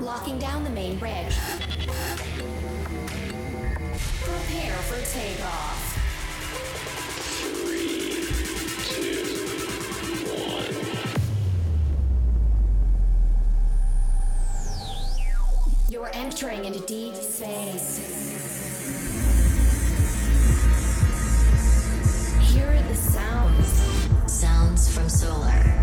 Locking down the main bridge. Prepare for takeoff. You're entering into deep space. Hear the sounds. Sounds from solar.